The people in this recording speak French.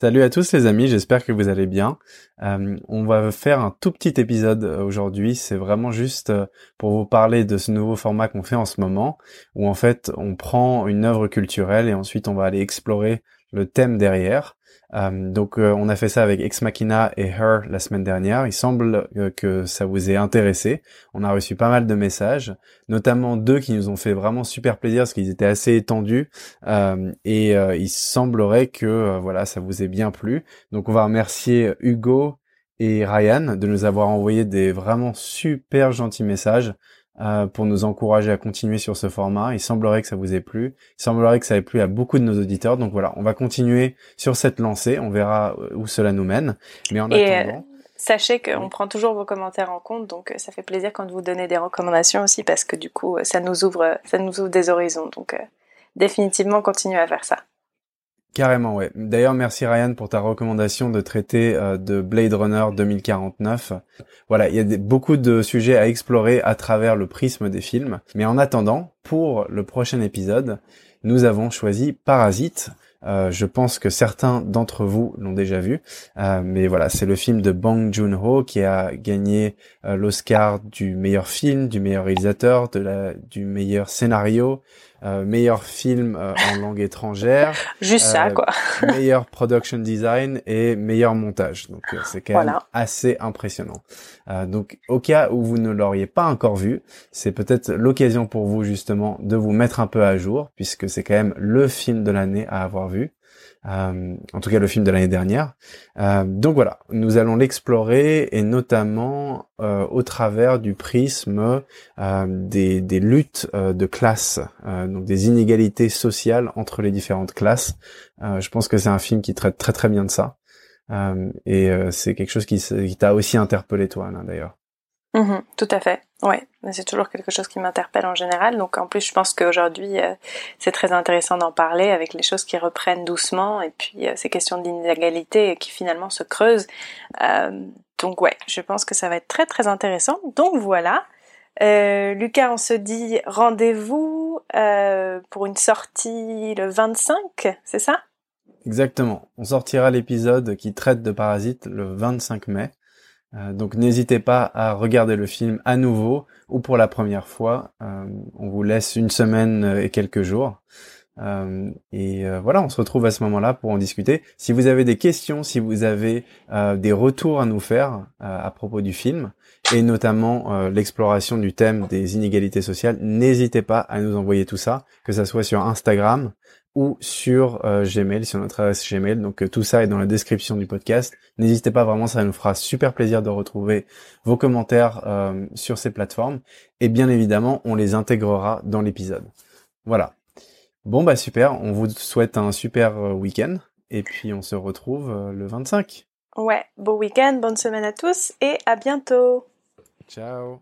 Salut à tous les amis, j'espère que vous allez bien. Euh, on va faire un tout petit épisode euh, aujourd'hui, c'est vraiment juste euh, pour vous parler de ce nouveau format qu'on fait en ce moment, où en fait on prend une œuvre culturelle et ensuite on va aller explorer le thème derrière. Euh, donc euh, on a fait ça avec Ex Machina et Her la semaine dernière. Il semble euh, que ça vous ait intéressé. On a reçu pas mal de messages, notamment deux qui nous ont fait vraiment super plaisir parce qu'ils étaient assez étendus et il semblerait que voilà ça vous ait bien plu. Donc on va remercier Hugo et Ryan de nous avoir envoyé des vraiment super gentils messages. Euh, pour nous encourager à continuer sur ce format. Il semblerait que ça vous ait plu. Il semblerait que ça ait plu à beaucoup de nos auditeurs. Donc voilà, on va continuer sur cette lancée. On verra euh, où cela nous mène. Mais en Et attendant... Euh, sachez qu'on prend toujours vos commentaires en compte, donc ça fait plaisir quand vous donnez des recommandations aussi, parce que du coup, ça nous ouvre, ça nous ouvre des horizons. Donc définitivement, continuez à faire ça. Carrément, ouais. D'ailleurs, merci Ryan pour ta recommandation de traiter euh, de Blade Runner 2049. Voilà, il y a beaucoup de sujets à explorer à travers le prisme des films. Mais en attendant, pour le prochain épisode, nous avons choisi Parasite. Euh, je pense que certains d'entre vous l'ont déjà vu, euh, mais voilà, c'est le film de Bong Joon-ho qui a gagné l'Oscar du meilleur film, du meilleur réalisateur, du meilleur scénario, euh, meilleur film euh, en langue étrangère. Juste ça, euh, quoi. meilleur production design et meilleur montage. Donc c'est quand même assez impressionnant. donc au cas où vous ne l'auriez pas encore vu, c'est peut-être l'occasion pour vous justement de vous mettre un peu à jour, puisque c'est quand même le film de l'année à avoir vu. Euh, en tout cas le film de l'année dernière. Euh, donc voilà, nous allons l'explorer et notamment euh, au travers du prisme des, des, luttes de classe, donc des inégalités sociales entre les différentes classes. je pense que c'est un film qui traite très très bien de ça. et c'est quelque chose qui, qui t'a aussi interpellé toi, d'ailleurs. Mhm, tout à fait. Ouais, c'est toujours quelque chose qui m'interpelle en général. Donc en plus, je pense qu'aujourd'hui, euh, c'est très intéressant d'en parler avec les choses qui reprennent doucement et puis euh, ces questions d'inégalité qui finalement se creusent. Euh, donc ouais, je pense que ça va être très très intéressant. Donc voilà. Lucas, on se dit rendez-vous pour une sortie le 25, c'est ça? Exactement. On sortira l'épisode qui traite de Parasite le 25 mai. Euh, donc n'hésitez pas à regarder le film à nouveau ou pour la première fois. Euh, on vous laisse une semaine euh, et quelques jours. Et voilà, on se retrouve à ce moment-là pour en discuter. Si vous avez des questions, si vous avez des retours à nous faire à propos du film, et notamment l'exploration du thème des inégalités sociales, n'hésitez pas à nous envoyer tout ça, que ça soit sur Instagram, ou sur euh, Gmail, sur notre adresse Gmail. Donc euh, tout ça est dans la description du podcast. N'hésitez pas vraiment, ça nous fera super plaisir de retrouver vos commentaires euh, sur ces plateformes. Et bien évidemment, on les intégrera dans l'épisode. Voilà. Bon bah super, on vous souhaite un super week-end. Et puis on se retrouve le 25. Ouais, beau week-end, bonne semaine à tous et à bientôt. Ciao.